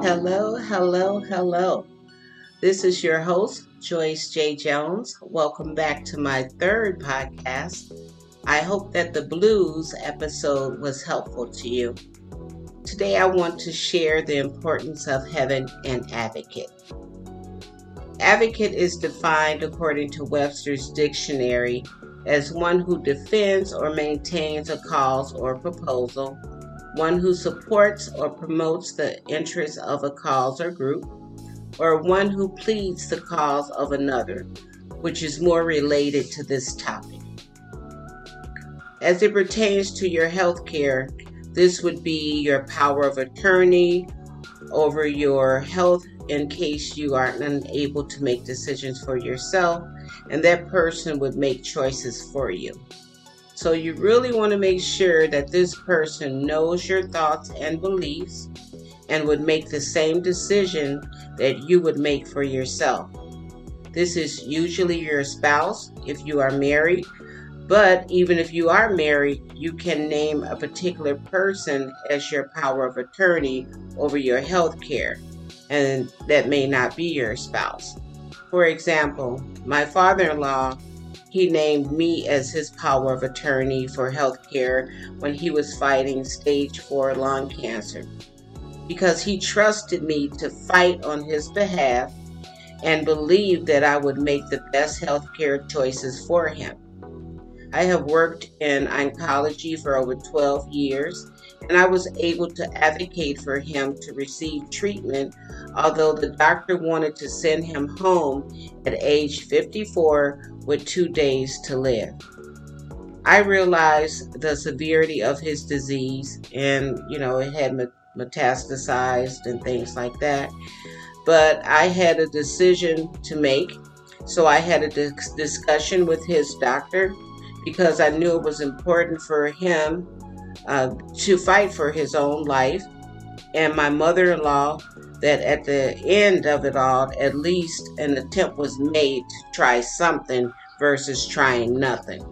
Hello, hello, hello. This is your host, Joyce J. Jones. Welcome back to my third podcast. I hope that the blues episode was helpful to you. Today, I want to share the importance of heaven and advocate. Advocate is defined according to Webster's dictionary as one who defends or maintains a cause or proposal one who supports or promotes the interests of a cause or group, or one who pleads the cause of another, which is more related to this topic. As it pertains to your health care, this would be your power of attorney over your health in case you are unable to make decisions for yourself, and that person would make choices for you. So you really want to make sure that this person knows your thoughts and beliefs and would make the same decision that you would make for yourself. This is usually your spouse if you are married, but even if you are married, you can name a particular person as your power of attorney over your health care, and that may not be your spouse. For example, my father in law he named me as his power of attorney for health care when he was fighting stage 4 lung cancer because he trusted me to fight on his behalf and believed that I would make the best health care choices for him. I have worked in oncology for over 12 years and I was able to advocate for him to receive treatment, although the doctor wanted to send him home at age 54 with two days to live. I realized the severity of his disease, and you know, it had metastasized and things like that. But I had a decision to make, so I had a dis- discussion with his doctor because I knew it was important for him uh, to fight for his own life. And my mother in law, that at the end of it all, at least an attempt was made to try something versus trying nothing.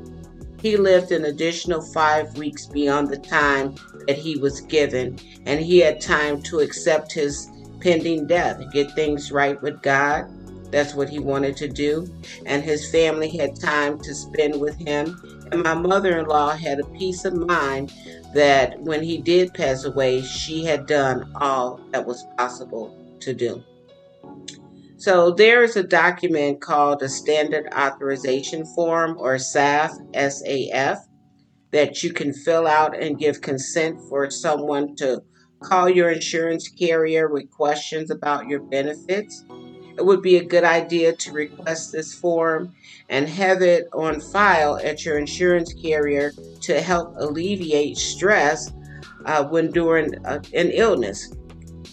He lived an additional five weeks beyond the time that he was given, and he had time to accept his pending death, get things right with God. That's what he wanted to do. And his family had time to spend with him. And my mother in law had a peace of mind that when he did pass away, she had done all that was possible to do. So there is a document called a Standard Authorization Form or SAF, SAF, that you can fill out and give consent for someone to call your insurance carrier with questions about your benefits. It would be a good idea to request this form and have it on file at your insurance carrier to help alleviate stress uh, when during uh, an illness.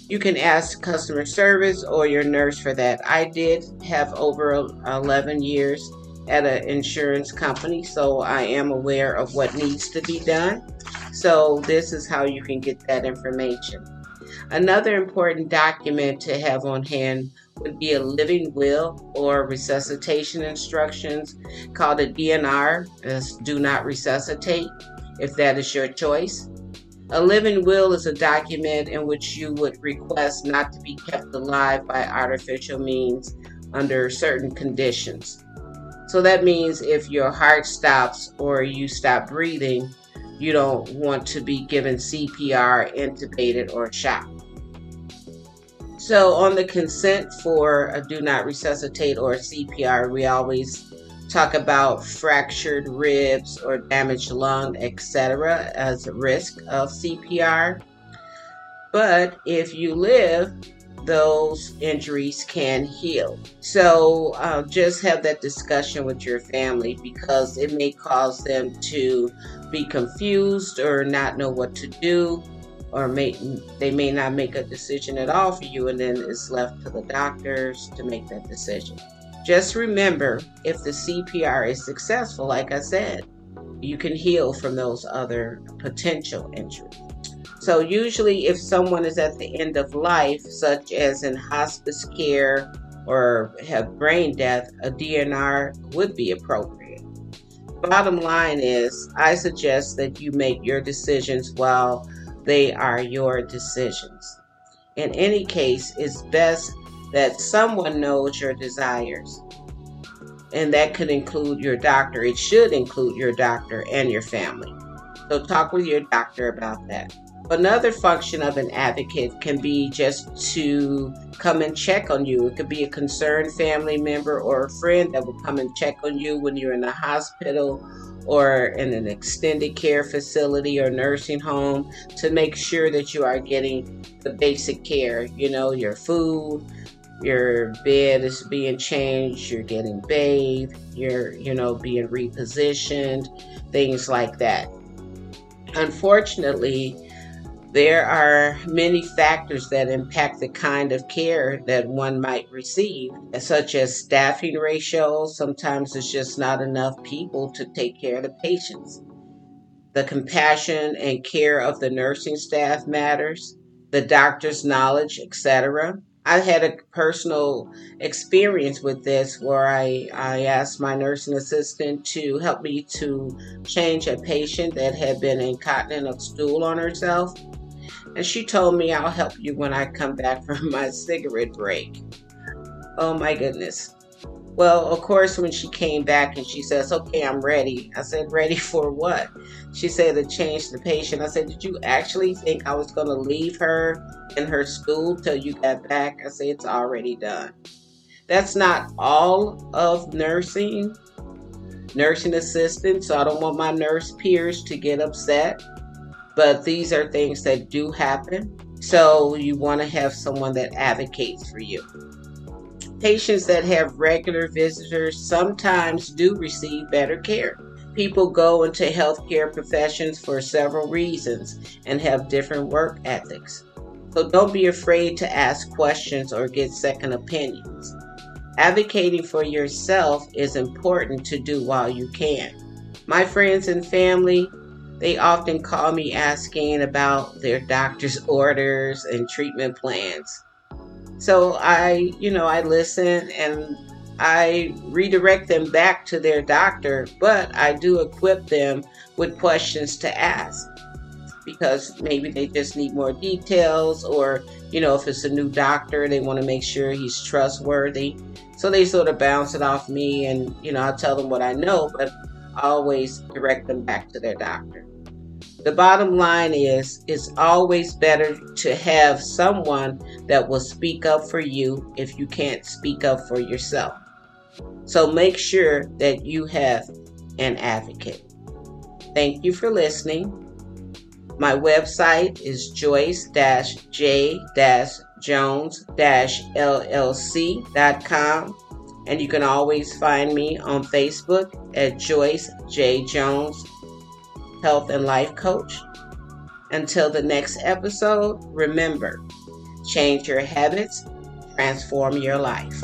You can ask customer service or your nurse for that. I did have over 11 years at an insurance company, so I am aware of what needs to be done. So, this is how you can get that information. Another important document to have on hand would be a living will or resuscitation instructions called a DNR, as do not resuscitate, if that is your choice. A living will is a document in which you would request not to be kept alive by artificial means under certain conditions. So that means if your heart stops or you stop breathing, you don't want to be given CPR, intubated, or shocked. So, on the consent for a do not resuscitate or CPR, we always talk about fractured ribs or damaged lung, etc., as a risk of CPR. But if you live, those injuries can heal. So uh, just have that discussion with your family because it may cause them to be confused or not know what to do or may, they may not make a decision at all for you, and then it's left to the doctors to make that decision. Just remember if the CPR is successful, like I said, you can heal from those other potential injuries. So, usually, if someone is at the end of life, such as in hospice care or have brain death, a DNR would be appropriate. Bottom line is, I suggest that you make your decisions while they are your decisions. In any case, it's best that someone knows your desires. And that could include your doctor. It should include your doctor and your family. So talk with your doctor about that. Another function of an advocate can be just to come and check on you. It could be a concerned family member or a friend that will come and check on you when you're in the hospital or in an extended care facility or nursing home to make sure that you are getting the basic care. You know, your food, your bed is being changed, you're getting bathed, you're, you know, being repositioned, things like that. Unfortunately, there are many factors that impact the kind of care that one might receive, such as staffing ratios. Sometimes it's just not enough people to take care of the patients. The compassion and care of the nursing staff matters, the doctor's knowledge, etc. I had a personal experience with this where I, I asked my nursing assistant to help me to change a patient that had been incontinent of stool on herself. And she told me, I'll help you when I come back from my cigarette break. Oh my goodness. Well, of course, when she came back and she says, Okay, I'm ready. I said, Ready for what? She said, To change the patient. I said, Did you actually think I was going to leave her in her school till you got back? I said, It's already done. That's not all of nursing, nursing assistants. So I don't want my nurse peers to get upset. But these are things that do happen. So you want to have someone that advocates for you. Patients that have regular visitors sometimes do receive better care. People go into healthcare professions for several reasons and have different work ethics. So don't be afraid to ask questions or get second opinions. Advocating for yourself is important to do while you can. My friends and family, they often call me asking about their doctor's orders and treatment plans. So I, you know, I listen and I redirect them back to their doctor, but I do equip them with questions to ask because maybe they just need more details or you know if it's a new doctor they want to make sure he's trustworthy so they sort of bounce it off me and you know i'll tell them what i know but I always direct them back to their doctor the bottom line is it's always better to have someone that will speak up for you if you can't speak up for yourself. So make sure that you have an advocate. Thank you for listening. My website is joyce-j-jones-llc.com and you can always find me on Facebook at Joyce J. Jones health and life coach. Until the next episode, remember change your habits, transform your life.